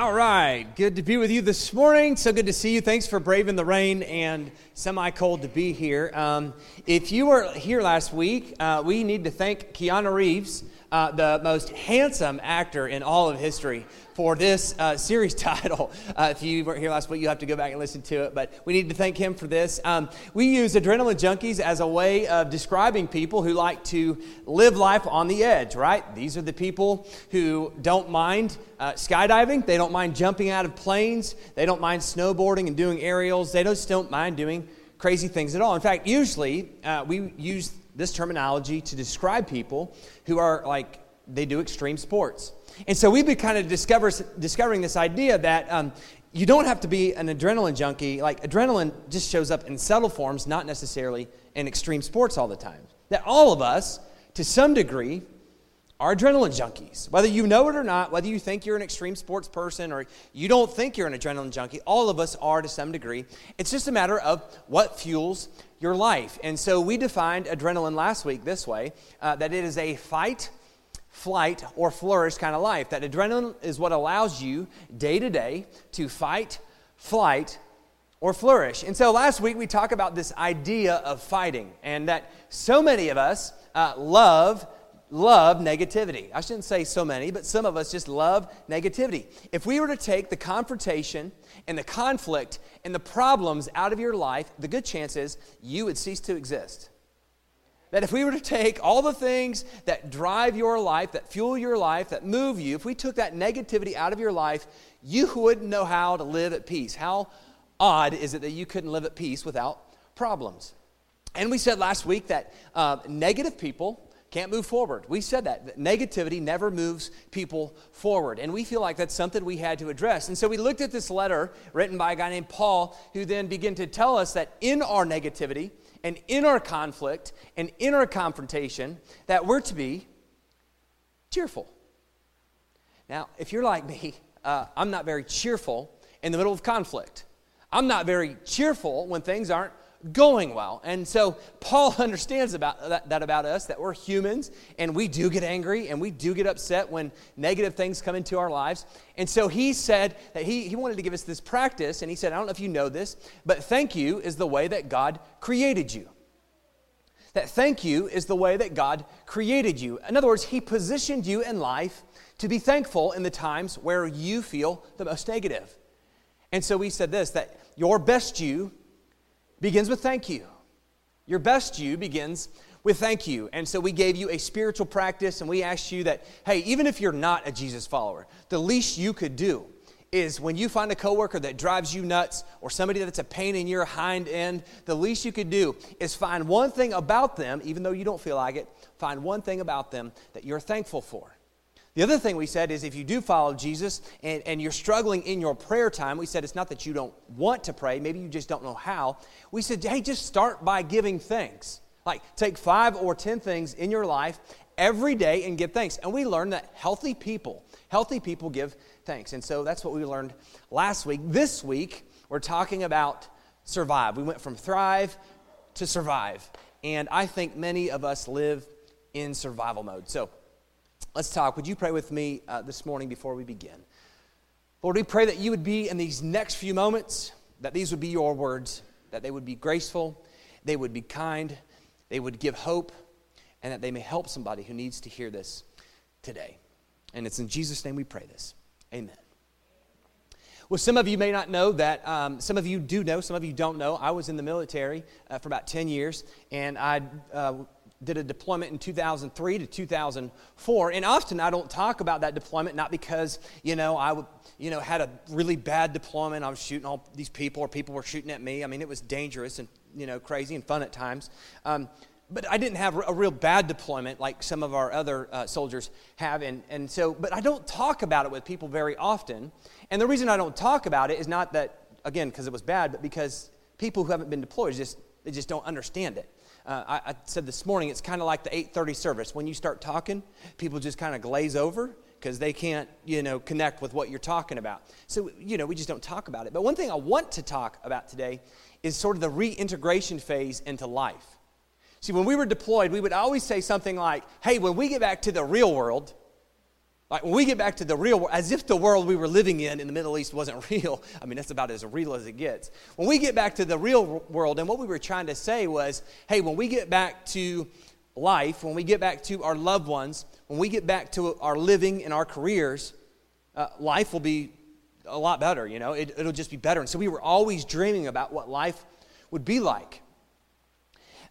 All right, good to be with you this morning. So good to see you. Thanks for braving the rain and semi cold to be here. Um, if you were here last week, uh, we need to thank Keanu Reeves, uh, the most handsome actor in all of history, for this uh, series title. Uh, if you weren't here last week, you have to go back and listen to it, but we need to thank him for this. Um, we use adrenaline junkies as a way of describing people who like to live life on the edge, right? These are the people who don't mind uh, skydiving, they don't mind jumping out of planes, they don't mind snowboarding and doing aerials, they just don't mind doing crazy things at all. In fact, usually uh, we use this terminology to describe people who are like, they do extreme sports. And so we've been kind of discover, discovering this idea that um, you don't have to be an adrenaline junkie. Like, adrenaline just shows up in subtle forms, not necessarily in extreme sports all the time. That all of us, to some degree, are adrenaline junkies. Whether you know it or not, whether you think you're an extreme sports person or you don't think you're an adrenaline junkie, all of us are to some degree. It's just a matter of what fuels your life. And so we defined adrenaline last week this way uh, that it is a fight flight, or flourish kind of life. That adrenaline is what allows you day to day to fight, flight, or flourish. And so last week we talked about this idea of fighting, and that so many of us uh, love love negativity. I shouldn't say so many, but some of us just love negativity. If we were to take the confrontation and the conflict and the problems out of your life, the good chance is you would cease to exist. That if we were to take all the things that drive your life, that fuel your life, that move you, if we took that negativity out of your life, you wouldn't know how to live at peace. How odd is it that you couldn't live at peace without problems? And we said last week that uh, negative people can't move forward. We said that. Negativity never moves people forward. And we feel like that's something we had to address. And so we looked at this letter written by a guy named Paul, who then began to tell us that in our negativity, and in our conflict and in our confrontation that we're to be cheerful. Now, if you're like me, uh, I'm not very cheerful in the middle of conflict. I'm not very cheerful when things aren't going well. And so Paul understands about that, that, about us that we're humans and we do get angry and we do get upset when negative things come into our lives. And so he said that he, he wanted to give us this practice and he said, I don't know if you know this, but thank you is the way that God created you. That thank you is the way that God created you. In other words, he positioned you in life to be thankful in the times where you feel the most negative. And so we said this that your best you begins with thank you. Your best you begins with thank you. And so we gave you a spiritual practice and we asked you that, hey, even if you're not a Jesus follower, the least you could do is when you find a coworker that drives you nuts or somebody that's a pain in your hind end, the least you could do is find one thing about them, even though you don't feel like it, find one thing about them that you're thankful for. The other thing we said is if you do follow Jesus and, and you're struggling in your prayer time, we said it's not that you don't want to pray, maybe you just don't know how. We said, hey, just start by giving thanks. Like take five or ten things in your life every day and give thanks. And we learned that healthy people, healthy people give thanks. And so that's what we learned last week. This week, we're talking about survive. We went from thrive to survive. And I think many of us live in survival mode. So Let's talk. Would you pray with me uh, this morning before we begin? Lord, we pray that you would be in these next few moments, that these would be your words, that they would be graceful, they would be kind, they would give hope, and that they may help somebody who needs to hear this today. And it's in Jesus' name we pray this. Amen. Well, some of you may not know that. Um, some of you do know. Some of you don't know. I was in the military uh, for about 10 years, and I uh, did a deployment in 2003 to 2004 and often i don't talk about that deployment not because you know i you know had a really bad deployment i was shooting all these people or people were shooting at me i mean it was dangerous and you know crazy and fun at times um, but I didn't have a real bad deployment like some of our other uh, soldiers have. And, and so, but I don't talk about it with people very often. And the reason I don't talk about it is not that, again, because it was bad, but because people who haven't been deployed just, they just don't understand it. Uh, I, I said this morning, it's kind of like the 830 service. When you start talking, people just kind of glaze over because they can't, you know, connect with what you're talking about. So, you know, we just don't talk about it. But one thing I want to talk about today is sort of the reintegration phase into life. See, when we were deployed, we would always say something like, hey, when we get back to the real world, like when we get back to the real world, as if the world we were living in in the Middle East wasn't real. I mean, that's about as real as it gets. When we get back to the real world, and what we were trying to say was, hey, when we get back to life, when we get back to our loved ones, when we get back to our living and our careers, uh, life will be a lot better, you know, it, it'll just be better. And so we were always dreaming about what life would be like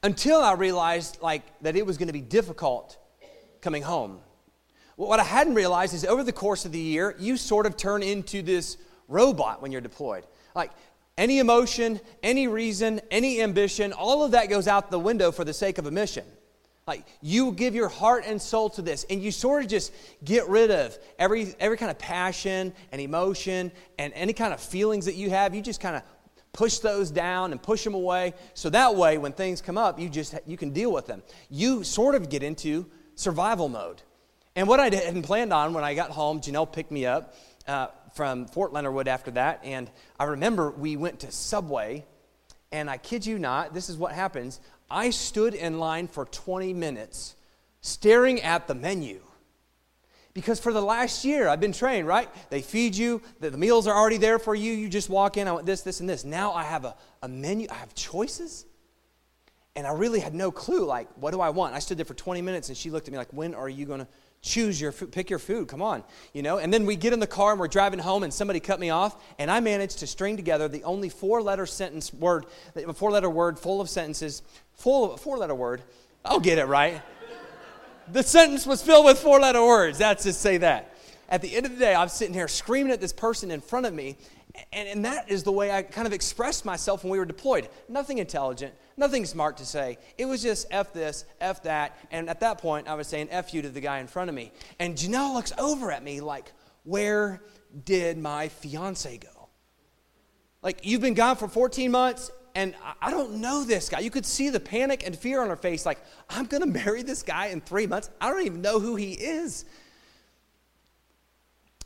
until I realized like that it was going to be difficult coming home. What I hadn't realized is over the course of the year, you sort of turn into this robot when you're deployed. Like any emotion, any reason, any ambition, all of that goes out the window for the sake of a mission. Like you give your heart and soul to this, and you sort of just get rid of every every kind of passion and emotion and any kind of feelings that you have. You just kind of push those down and push them away so that way when things come up you just you can deal with them you sort of get into survival mode and what i hadn't planned on when i got home janelle picked me up uh, from fort leonard wood after that and i remember we went to subway and i kid you not this is what happens i stood in line for 20 minutes staring at the menu because for the last year, I've been trained, right? They feed you, the, the, meals are already there for you. You just walk in, I want this, this, and this. Now I have a, a menu, I have choices. And I really had no clue, like, what do I want? I stood there for 20 minutes and she looked at me like, when are you going to choose your pick your food? Come on, you know? And then we get in the car and we're driving home and somebody cut me off and I managed to string together the only four letter sentence word, a four letter word full of sentences, full of, four letter word. I'll get it right the sentence was filled with four letter words. That's just say that. At the end of the day, I'm sitting here screaming at this person in front of me, and, and that is the way I kind of expressed myself when we were deployed. Nothing intelligent, nothing smart to say. It was just F this, F that, and at that point, I was saying F you to the guy in front of me. And Janelle looks over at me like, Where did my fiance go? Like, you've been gone for 14 months and I don't know this guy. You could see the panic and fear on her face like, I'm going to marry this guy in three months. I don't even know who he is.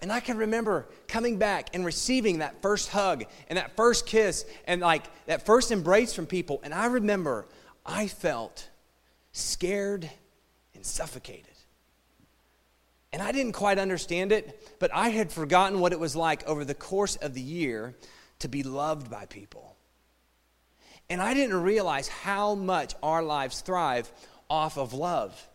And I can remember coming back and receiving that first hug and that first kiss and like that first embrace from people. And I remember I felt scared and suffocated. And I didn't quite understand it, but I had forgotten what it was like over the course of the year to be loved by people. And I didn't realize how much our lives thrive off of love.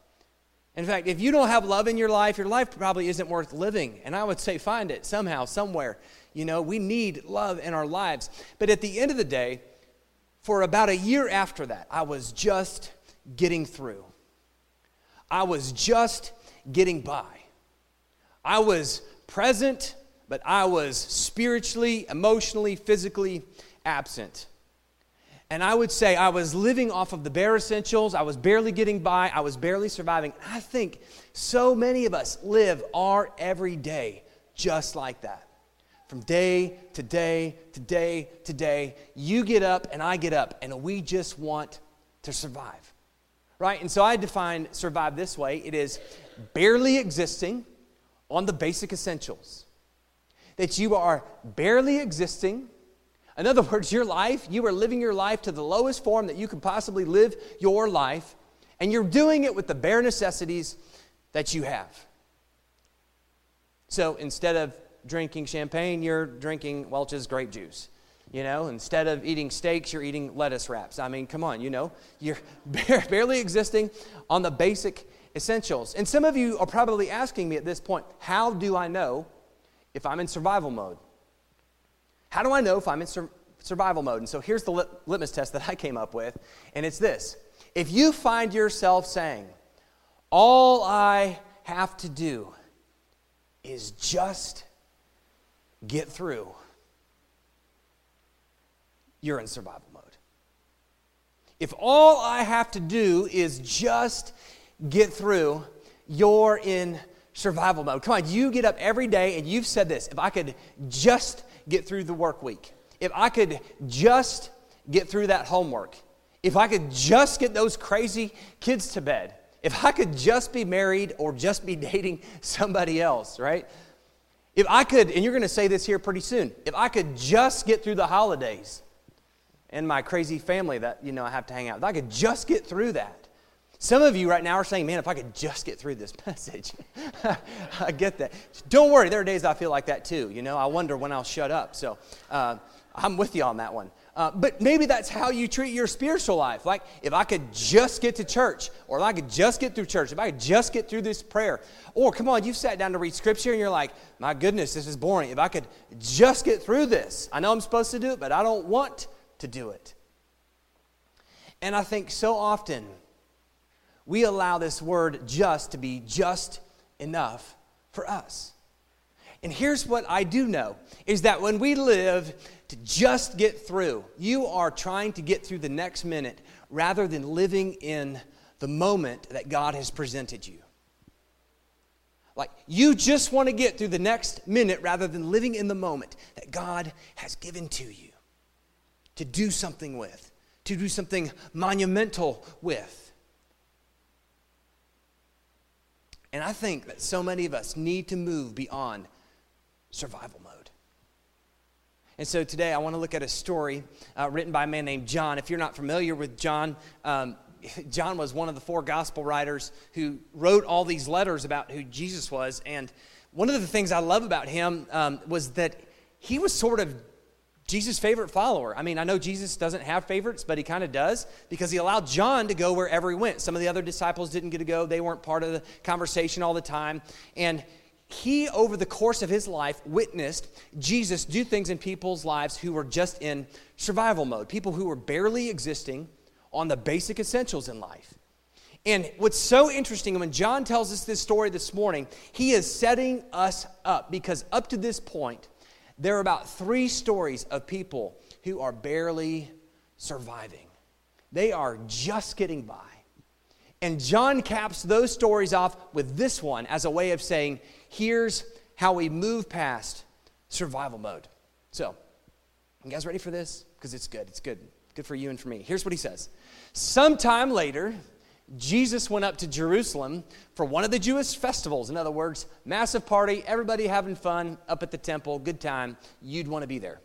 In fact, if you don't have love in your life, your life probably isn't worth living. And I would say find it somehow, somewhere. You know, we need love in our lives. But at the end of the day, for about a year after that, I was just getting through. I was just getting by. I was present, but I was spiritually, emotionally, physically absent. And I would say I was living off of the bare essentials. I was barely getting by. I was barely surviving. I think so many of us live our everyday just like that. From day to day to day to day, you get up and I get up, and we just want to survive. Right? And so I define survive this way it is barely existing on the basic essentials. That you are barely existing in other words, your life, you are living your life to the lowest form that you could possibly live your life, and you're doing it with the bare necessities that you have. So instead of drinking champagne, you're drinking Welch's grape juice. You know, instead of eating steaks, you're eating lettuce wraps. I mean, come on, you know, you're barely existing on the basic essentials. And some of you are probably asking me at this point, how do I know if I'm in survival mode? How do I know if I'm in sur- survival mode? And so here's the lit- litmus test that I came up with, and it's this. If you find yourself saying, all I have to do is just get through, you're in survival mode. If all I have to do is just get through, you're in survival mode. Come on, you get up every day and you've said this if I could just get through the work week, if I could just get through that homework, if I could just get those crazy kids to bed, if I could just be married or just be dating somebody else, right? If I could, and you're going to say this here pretty soon, if I could just get through the holidays and my crazy family that, you know, I have to hang out, if I could just get through that. Some of you right now are saying, man, if I could just get through this message. I get that. Don't worry, there are days I feel like that too. You know, I wonder when I'll shut up. So uh, I'm with you on that one. Uh, but maybe that's how you treat your spiritual life. Like, if I could just get to church, or if I could just get through church, if I could just get through this prayer, or come on, you've sat down to read scripture and you're like, my goodness, this is boring. If I could just get through this, I know I'm supposed to do it, but I don't want to do it. And I think so often we allow this word just to be just enough for us. And here's what I do know is that when we live to just get through, you are trying to get through the next minute rather than living in the moment that God has presented you. Like, you just want to get through the next minute rather than living in the moment that God has given to you to do something with, to do something monumental with. And I think that so many of us need to move beyond survival mode. And so today I want to look at a story uh, written by a man named John. If you're not familiar with John, um, John was one of the four gospel writers who wrote all these letters about who Jesus was. And one of the things I love about him um, was that he was sort of Jesus' favorite follower. I mean, I know Jesus doesn't have favorites, but he kind of does because he allowed John to go wherever he went. Some of the other disciples didn't get to go, they weren't part of the conversation all the time. And he, over the course of his life, witnessed Jesus do things in people's lives who were just in survival mode, people who were barely existing on the basic essentials in life. And what's so interesting, when John tells us this story this morning, he is setting us up because up to this point, there are about three stories of people who are barely surviving. They are just getting by. And John caps those stories off with this one as a way of saying, here's how we move past survival mode. So, you guys ready for this? Because it's good. It's good. Good for you and for me. Here's what he says Sometime later, Jesus went up to Jerusalem for one of the Jewish festivals. In other words, massive party, everybody having fun up at the temple, good time. You'd want to be there.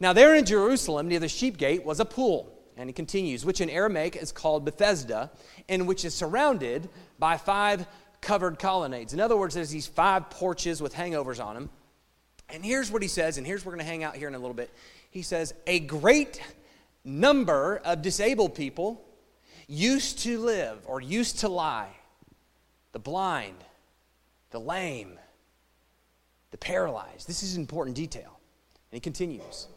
Now, there in Jerusalem, near the sheep gate, was a pool. And he continues, which in Aramaic is called Bethesda, and which is surrounded by five covered colonnades. In other words, there's these five porches with hangovers on them. And here's what he says, and here's we're going to hang out here in a little bit. He says, A great number of disabled people used to live or used to lie the blind, the lame, the paralyzed. This is important detail. And he continues.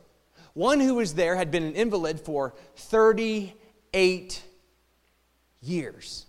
One who was there had been an invalid for 38 years.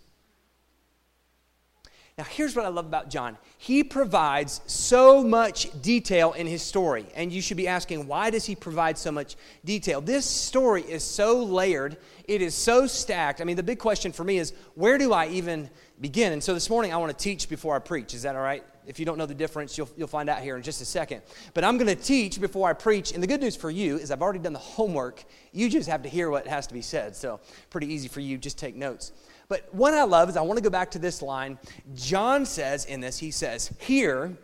Now, here's what I love about John. He provides so much detail in his story. And you should be asking, why does he provide so much detail? This story is so layered, it is so stacked. I mean, the big question for me is, where do I even begin? And so this morning, I want to teach before I preach. Is that all right? If you don't know the difference, you'll, you'll find out here in just a second. But I'm going to teach before I preach. And the good news for you is I've already done the homework. You just have to hear what has to be said. So, pretty easy for you. Just take notes. But what I love is I want to go back to this line. John says in this, he says, Here,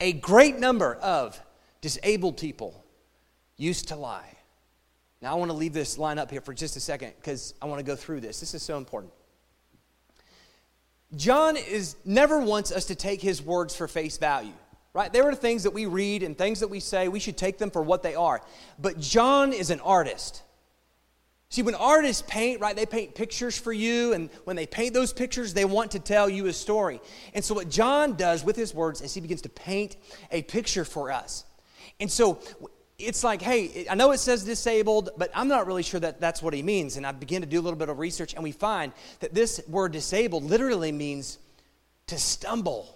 a great number of disabled people used to lie. Now, I want to leave this line up here for just a second because I want to go through this. This is so important. John is never wants us to take his words for face value, right? There are things that we read and things that we say, we should take them for what they are. But John is an artist. See, when artists paint, right, they paint pictures for you, and when they paint those pictures, they want to tell you a story. And so, what John does with his words is he begins to paint a picture for us. And so, it's like, hey, I know it says disabled, but I'm not really sure that that's what he means. And I begin to do a little bit of research, and we find that this word disabled literally means to stumble.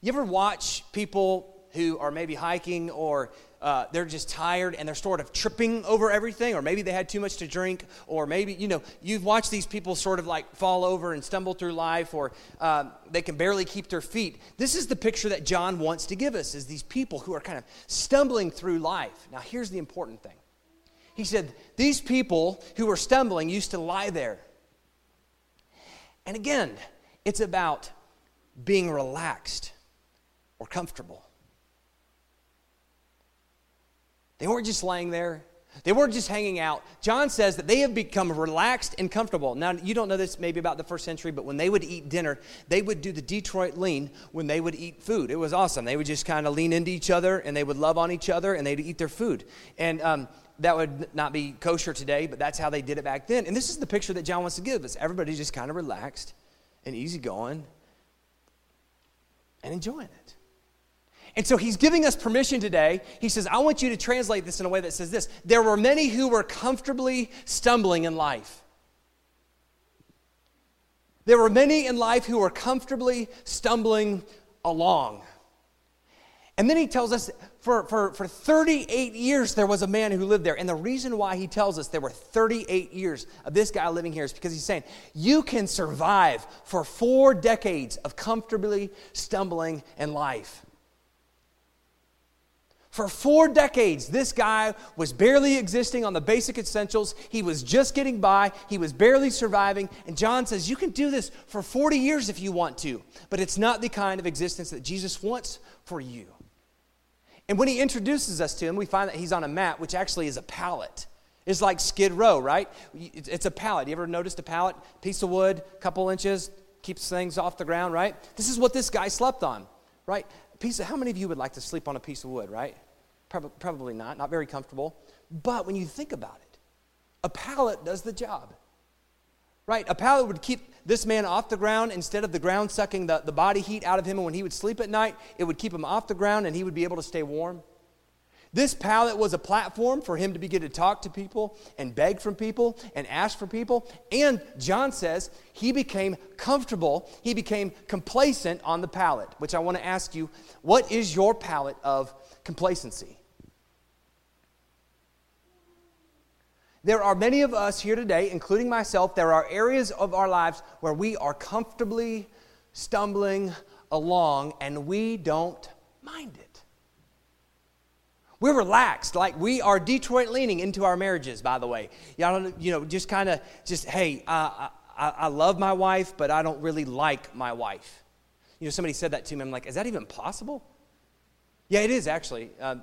You ever watch people who are maybe hiking or uh, they're just tired and they're sort of tripping over everything, or maybe they had too much to drink, or maybe, you know, you've watched these people sort of like fall over and stumble through life, or um, they can barely keep their feet. This is the picture that John wants to give us, is these people who are kind of stumbling through life. Now, here's the important thing. He said, These people who were stumbling used to lie there. And again, it's about being relaxed or comfortable. They weren't just laying there. They weren't just hanging out. John says that they have become relaxed and comfortable. Now, you don't know this maybe about the first century, but when they would eat dinner, they would do the Detroit lean when they would eat food. It was awesome. They would just kind of lean into each other and they would love on each other and they'd eat their food. And um, that would not be kosher today, but that's how they did it back then. And this is the picture that John wants to give us. Everybody's just kind of relaxed and easygoing and enjoying it. And so he's giving us permission today. He says, I want you to translate this in a way that says this There were many who were comfortably stumbling in life. There were many in life who were comfortably stumbling along. And then he tells us for, for, for 38 years there was a man who lived there. And the reason why he tells us there were 38 years of this guy living here is because he's saying you can survive for four decades of comfortably stumbling in life. For four decades, this guy was barely existing on the basic essentials. He was just getting by. He was barely surviving. And John says, You can do this for 40 years if you want to, but it's not the kind of existence that Jesus wants for you. And when he introduces us to him, we find that he's on a mat, which actually is a pallet. It's like Skid Row, right? It's a pallet. You ever noticed a pallet? Piece of wood, couple inches, keeps things off the ground, right? This is what this guy slept on, right? piece of, how many of you would like to sleep on a piece of wood, right? Probably not, not very comfortable. But when you think about it, a pallet does the job. Right? A pallet would keep this man off the ground instead of the ground sucking the, the body heat out of him. And when he would sleep at night, it would keep him off the ground and he would be able to stay warm. This pallet was a platform for him to begin to talk to people and beg from people and ask for people. And John says he became comfortable, he became complacent on the pallet, which I want to ask you what is your pallet of complacency? There are many of us here today, including myself, there are areas of our lives where we are comfortably stumbling along and we don't mind it. We're relaxed, like we are Detroit leaning into our marriages, by the way. Y'all, you know, just kind of, just, hey, I, I love my wife, but I don't really like my wife. You know, somebody said that to me. I'm like, is that even possible? Yeah, it is actually. Uh,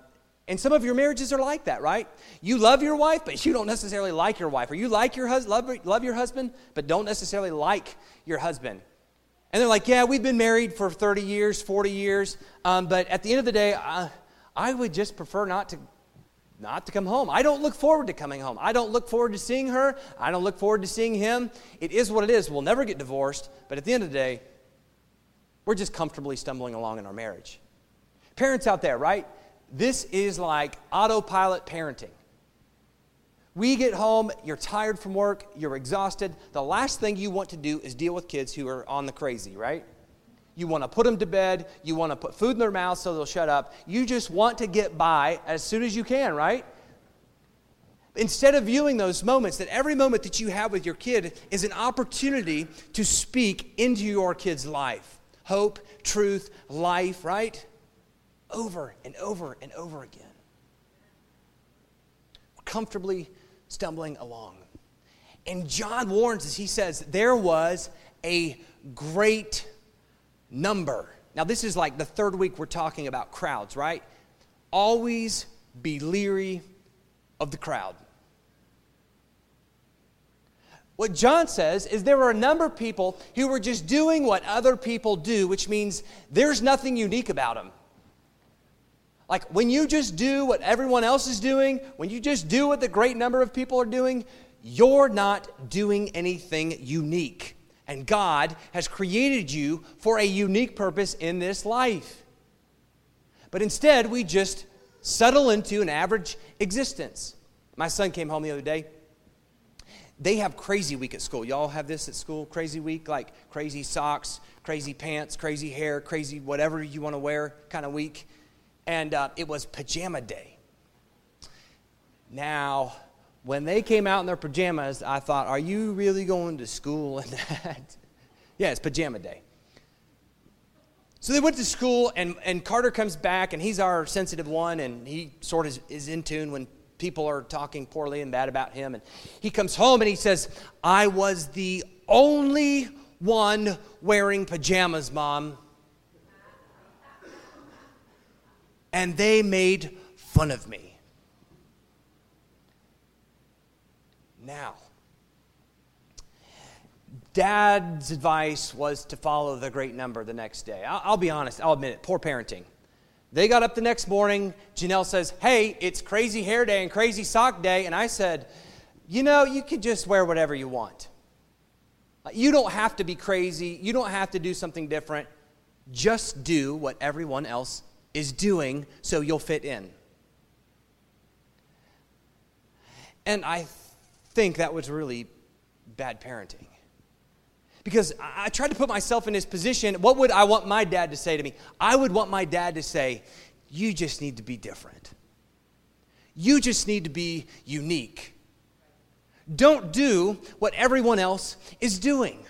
and some of your marriages are like that, right? You love your wife, but you don't necessarily like your wife. Or you like your husband, love, love your husband, but don't necessarily like your husband. And they're like, yeah, we've been married for 30 years, 40 years, um, but at the end of the day, I, I would just prefer not to not to come home. I don't look forward to coming home. I don't look forward to seeing her. I don't look forward to seeing him. It is what it is. We'll never get divorced, but at the end of the day, we're just comfortably stumbling along in our marriage. Parents out there, right? This is like autopilot parenting. We get home, you're tired from work, you're exhausted. The last thing you want to do is deal with kids who are on the crazy, right? You want to put them to bed, you want to put food in their mouth so they'll shut up. You just want to get by as soon as you can, right? Instead of viewing those moments, that every moment that you have with your kid is an opportunity to speak into your kid's life hope, truth, life, right? Over and over and over again. We're comfortably stumbling along. And John warns us, he says, there was a great number. Now, this is like the third week we're talking about crowds, right? Always be leery of the crowd. What John says is there were a number of people who were just doing what other people do, which means there's nothing unique about them. Like when you just do what everyone else is doing, when you just do what the great number of people are doing, you're not doing anything unique. And God has created you for a unique purpose in this life. But instead, we just settle into an average existence. My son came home the other day. They have crazy week at school. Y'all have this at school, crazy week, like crazy socks, crazy pants, crazy hair, crazy whatever you want to wear kind of week and uh, it was pajama day. Now, when they came out in their pajamas, I thought, are you really going to school in that? yeah, it's pajama day. So they went to school, and, and Carter comes back, and he's our sensitive one, and he sort of is in tune when people are talking poorly and bad about him. And he comes home and he says, I was the only one wearing pajamas, Mom. And they made fun of me. Now, Dad's advice was to follow the great number the next day. I'll, I'll, be honest, I'll admit it, poor parenting. They got up the next morning. Janelle says, Hey, it's crazy hair day and crazy sock day. And I said, You know, you can just wear whatever you want. You don't have to be crazy. You don't have to do something different. Just do what everyone else is doing so you'll fit in. And I think that was really bad parenting. Because I tried to put myself in his position. What would I want my dad to say to me? I would want my dad to say, You just need to be different. You just need to be unique. Don't do what everyone else is doing.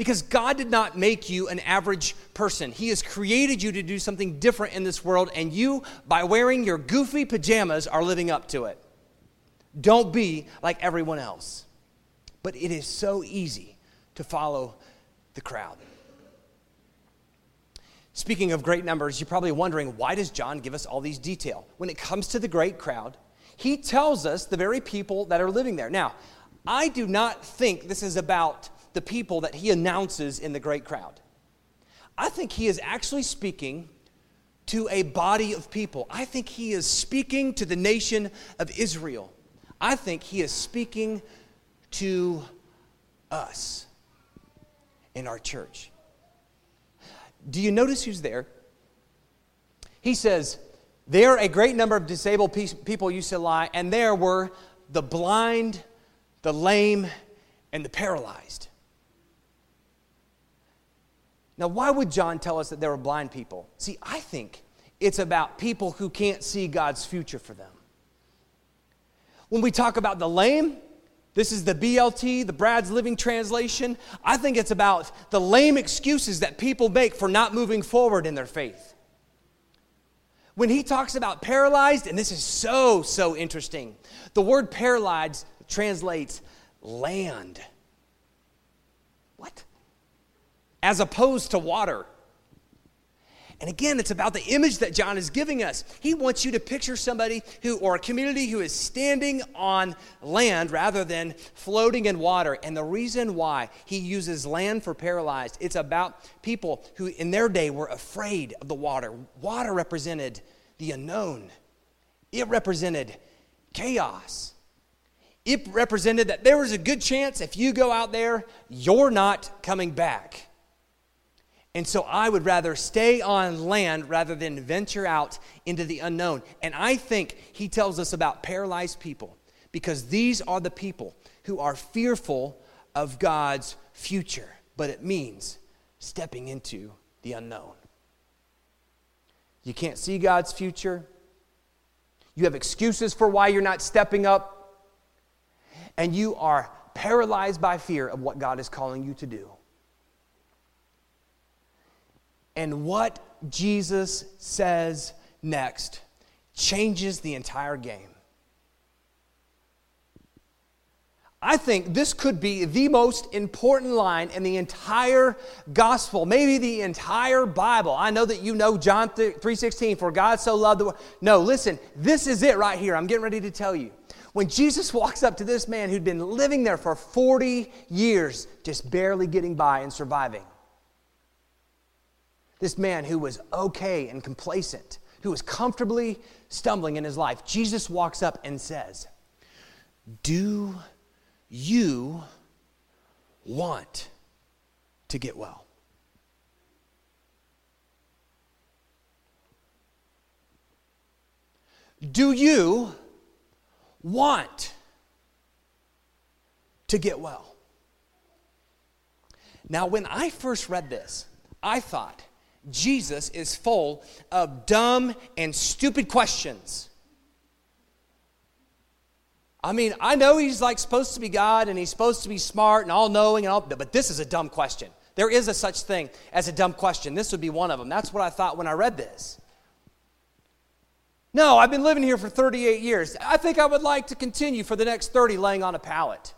Because God did not make you an average person. He has created you to do something different in this world, and you, by wearing your goofy pajamas, are living up to it. Don't be like everyone else. But it is so easy to follow the crowd. Speaking of great numbers, you're probably wondering why does John give us all these detail? When it comes to the great crowd, he tells us the very people that are living there. Now, I do not think this is about the people that he announces in the great crowd. I think he is actually speaking to a body of people. I think he is speaking to the nation of Israel. I think he is speaking to us in our church. Do you notice who's there? He says, There a great number of disabled people used to lie, and there were the blind, the lame, and the paralyzed. Now, why would John tell us that there were blind people? See, I think it's about people who can't see God's future for them. When we talk about the lame, this is the BLT, the Brad's Living Translation. I think it's about the lame excuses that people make for not moving forward in their faith. When he talks about paralyzed, and this is so, so interesting, the word paralyzed translates land. What? As opposed to water. And again, it's about the image that John is giving us. He wants you to picture somebody who, or a community who is standing on land rather than floating in water. And the reason why he uses land for paralyzed, it's about people who in their day were afraid of the water. Water represented the unknown, it represented chaos. It represented that there was a good chance if you go out there, you're not coming back. And so I would rather stay on land rather than venture out into the unknown. And I think he tells us about paralyzed people because these are the people who are fearful of God's future, but it means stepping into the unknown. You can't see God's future. You have excuses for why you're not stepping up. And you are paralyzed by fear of what God is calling you to do. And what Jesus says next changes the entire game. I think this could be the most important line in the entire gospel, maybe the entire Bible. I know that you know John 3:16 for God so loved the world. No, listen, this is it right here. I'm getting ready to tell you. When Jesus walks up to this man who'd been living there for 40 years, just barely getting by and surviving. This man who was okay and complacent, who was comfortably stumbling in his life, Jesus walks up and says, Do you want to get well? Do you want to get well? Now, when I first read this, I thought, Jesus is full of dumb and stupid questions. I mean, I know he's like supposed to be God and he's supposed to be smart and all knowing and all, but this is a dumb question. There is a such thing as a dumb question. This would be one of them. That's what I thought when I read this. No, I've been living here for 38 years. I think I would like to continue for the next 30 laying on a pallet.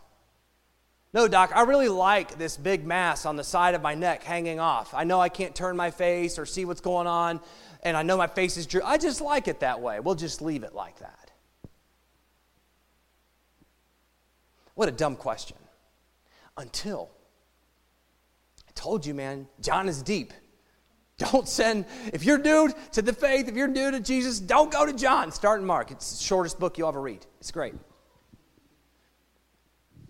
No, doc, I really like this big mass on the side of my neck hanging off. I know I can't turn my face or see what's going on, and I know my face is drooping. I just like it that way. We'll just leave it like that. What a dumb question. Until I told you, man, John is deep. Don't send, if you're new to the faith, if you're new to Jesus, don't go to John. Start in Mark. It's the shortest book you'll ever read. It's great.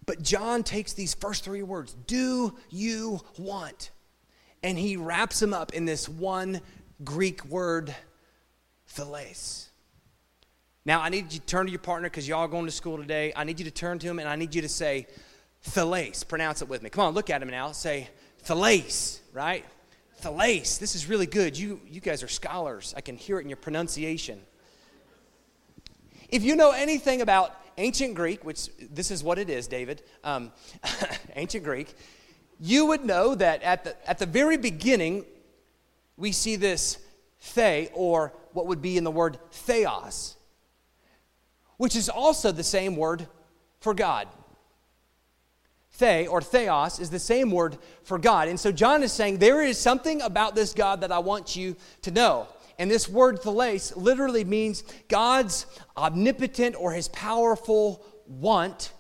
But John takes these first three words Do you want? And he wraps them up in this one Greek word, philes. Now, I need you to turn to your partner because y'all going to school today. I need you to turn to him and I need you to say, philes. Pronounce it with me. Come on, look at him now. Say, philes, right? Philes. This is really good. You, you guys are scholars. I can hear it in your pronunciation. If you know anything about ancient Greek, which this is what it is, David, um, ancient Greek, you would know that at the, at the very beginning, we see this the, or what would be in the word theos which is also the same word for God. The or theos is the same word for God. And so John is saying there is something about this God that I want you to know. And this word philes literally means God's omnipotent or his powerful want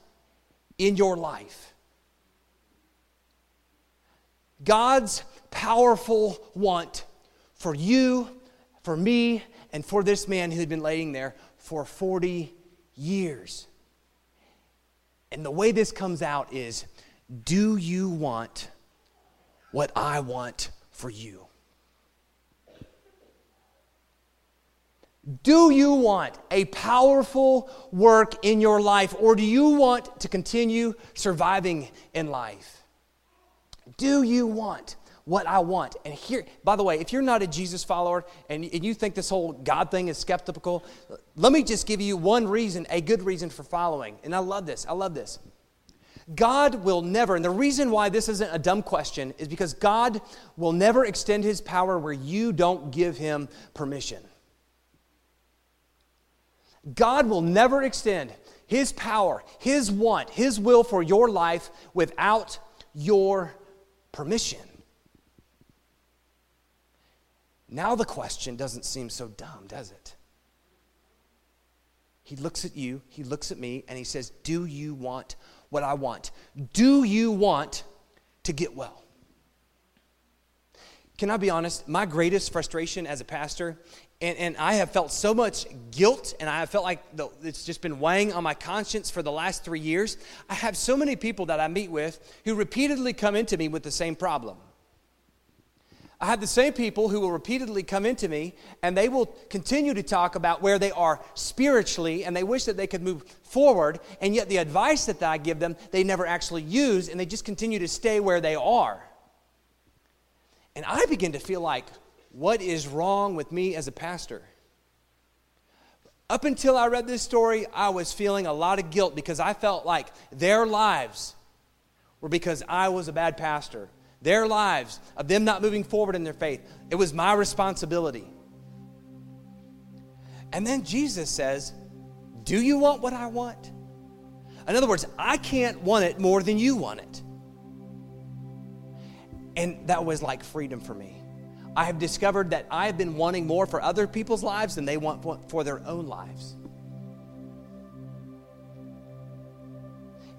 in your life. God's powerful want for you, for me, and for this man who had been laying there for 40 years. And the way this comes out is do you want what I want for you? Do you want a powerful work in your life, or do you want to continue surviving in life? Do you want what I want. And here, by the way, if you're not a Jesus follower and, and you think this whole God thing is skeptical, let me just give you one reason, a good reason for following. And I love this. I love this. God will never, and the reason why this isn't a dumb question is because God will never extend his power where you don't give him permission. God will never extend his power, his want, his will for your life without your permission. Now the question doesn't seem so dumb, does it? He looks at you, he looks at me, and he says, Do you want what I want? Do you want to get well? Can I be honest? My greatest frustration as a pastor, and, and I have felt so much guilt, and I have felt like the, it's just been weighing on my conscience for the last three years. I have so many people that I meet with who repeatedly come into me with the same problem. I have the same people who will repeatedly come into me and they will continue to talk about where they are spiritually and they wish that they could move forward, and yet the advice that I give them, they never actually use and they just continue to stay where they are. And I begin to feel like, what is wrong with me as a pastor? Up until I read this story, I was feeling a lot of guilt because I felt like their lives were because I was a bad pastor their lives, of them not moving forward in their faith. It was my responsibility. And then Jesus says, Do you want what I want? In other words, I can't want it more than you want it. And that was like freedom for me. I have discovered that I have been wanting more for other people's lives than they want for their own lives.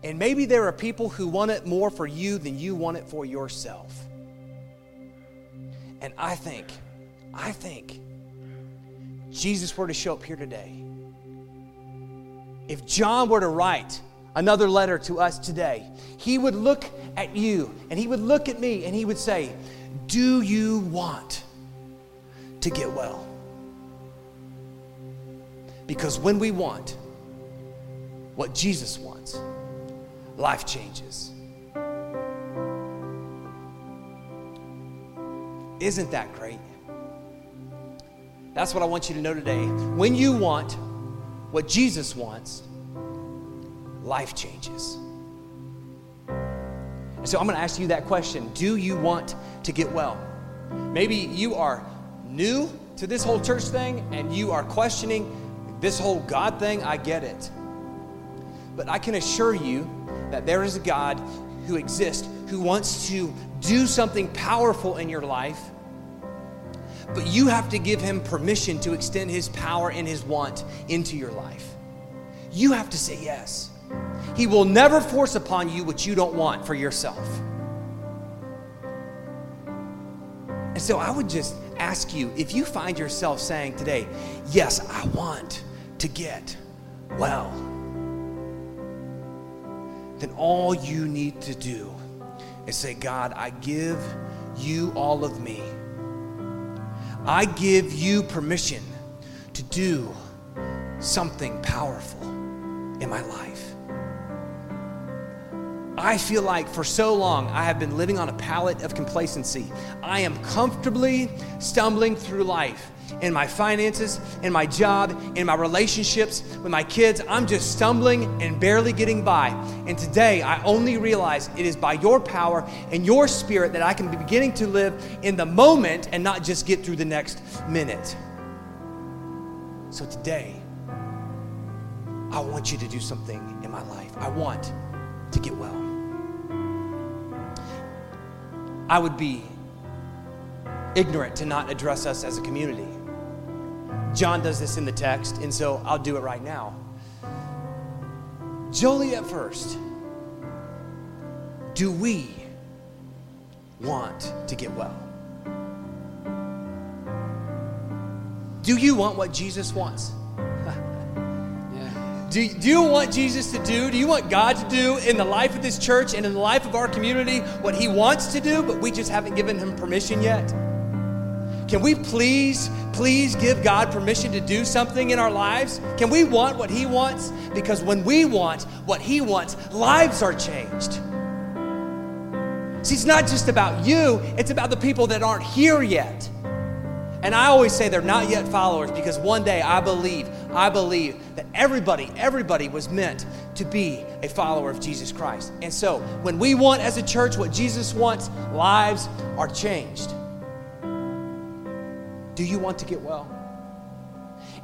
And maybe there are people who want it more for you than you want it for yourself. And I think, I think, Jesus were to show up here today, if John were to write another letter to us today, he would look at you and he would look at me and he would say, Do you want to get well? Because when we want what Jesus wants, life changes. Isn't that great? That's what I want you to know today. When you want what Jesus wants, life changes. And so I'm going to ask you that question Do you want to get well? Maybe you are new to this whole church thing and you are questioning this whole God thing. I get it. But I can assure you that there is a God who exists who wants to do something powerful in your life. But you have to give him permission to extend his power and his want into your life. You have to say yes. He will never force upon you what you don't want for yourself. And so I would just ask you if you find yourself saying today, Yes, I want to get well, then all you need to do is say, God, I give you all of me. I give you permission to do something powerful in my life. I feel like for so long I have been living on a pallet of complacency. I am comfortably stumbling through life in my finances, in my job, in my relationships with my kids. I'm just stumbling and barely getting by. And today I only realize it is by your power and your spirit that I can be beginning to live in the moment and not just get through the next minute. So today, I want you to do something in my life. I want to get well. I would be ignorant to not address us as a community. John does this in the text, and so I'll do it right now. Joliet first, do we want to get well? Do you want what Jesus wants? Do, do you want Jesus to do? Do you want God to do in the life of this church and in the life of our community what He wants to do, but we just haven't given Him permission yet? Can we please, please give God permission to do something in our lives? Can we want what He wants? Because when we want what He wants, lives are changed. See, it's not just about you, it's about the people that aren't here yet. And I always say they're not yet followers because one day I believe, I believe everybody, everybody was meant to be a follower of Jesus Christ. And so when we want as a church what Jesus wants, lives are changed. Do you want to get well?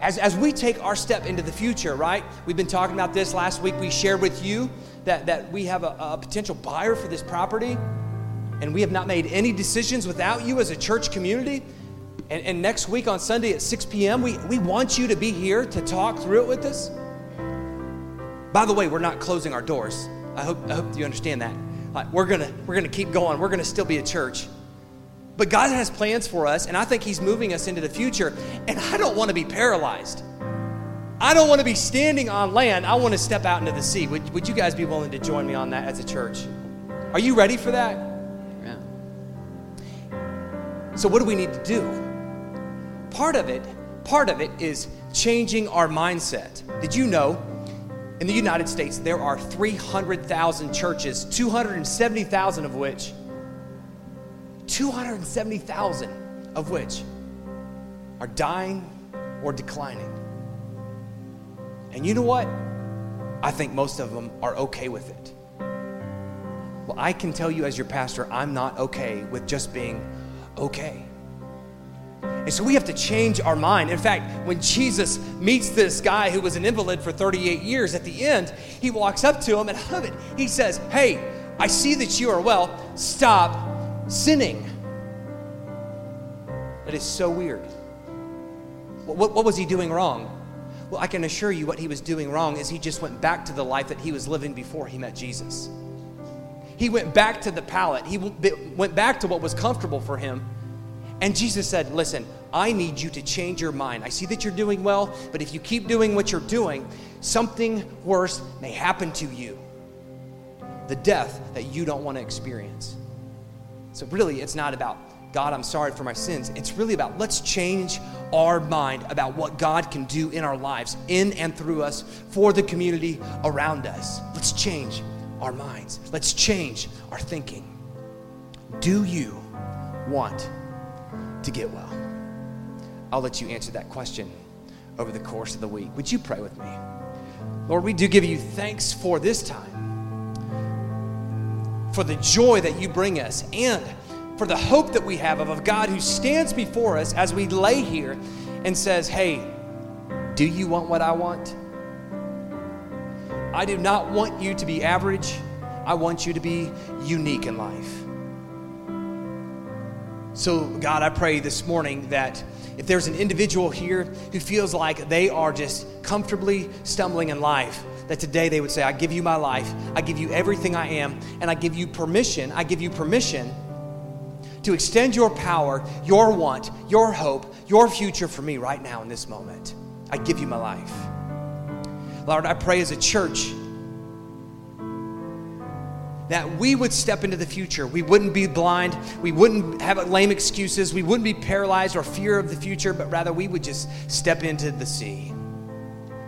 As, as we take our step into the future, right? We've been talking about this last week. We shared with you that, that we have a, a potential buyer for this property, and we have not made any decisions without you as a church community. And, and next week on Sunday at 6 p.m., we, we want you to be here to talk through it with us. By the way, we're not closing our doors. I hope, I hope you understand that. Like, we're going we're gonna keep going, we're going to still be a church. But God has plans for us, and I think He's moving us into the future. And I don't want to be paralyzed. I don't want to be standing on land. I want to step out into the sea. Would, would you guys be willing to join me on that as a church? Are you ready for that? Yeah. So, what do we need to do? Part of it, part of it is changing our mindset. Did you know in the United States there are 300,000 churches, 270,000 of which 270,000 of which are dying or declining. And you know what? I think most of them are okay with it. Well, I can tell you as your pastor, I'm not okay with just being okay. And so we have to change our mind. In fact, when Jesus meets this guy who was an invalid for 38 years, at the end, he walks up to him and I love it. He says, Hey, I see that you are well. Stop sinning. That is so weird. What, what was he doing wrong? Well, I can assure you what he was doing wrong is he just went back to the life that he was living before he met Jesus. He went back to the pallet. He went back to what was comfortable for him and Jesus said, Listen, I need you to change your mind. I see that you're doing well, but if you keep doing what you're doing, something worse may happen to you the death that you don't want to experience. So, really, it's not about, God, I'm sorry for my sins. It's really about let's change our mind about what God can do in our lives, in and through us, for the community around us. Let's change our minds. Let's change our thinking. Do you want to get well? I'll let you answer that question over the course of the week. Would you pray with me? Lord, we do give you thanks for this time, for the joy that you bring us, and for the hope that we have of a God who stands before us as we lay here and says, Hey, do you want what I want? I do not want you to be average. I want you to be unique in life. So, God, I pray this morning that if there's an individual here who feels like they are just comfortably stumbling in life, that today they would say, I give you my life, I give you everything I am, and I give you permission, I give you permission to extend your power, your want, your hope, your future for me right now in this moment. I give you my life. Lord, I pray as a church that we would step into the future. We wouldn't be blind. We wouldn't have lame excuses. We wouldn't be paralyzed or fear of the future, but rather we would just step into the sea,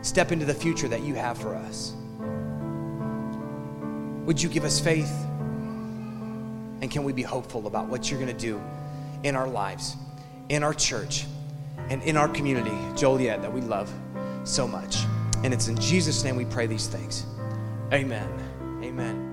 step into the future that you have for us. Would you give us faith? And can we be hopeful about what you're going to do in our lives, in our church, and in our community, Joliet, that we love so much? And it's in Jesus' name we pray these things. Amen. Amen.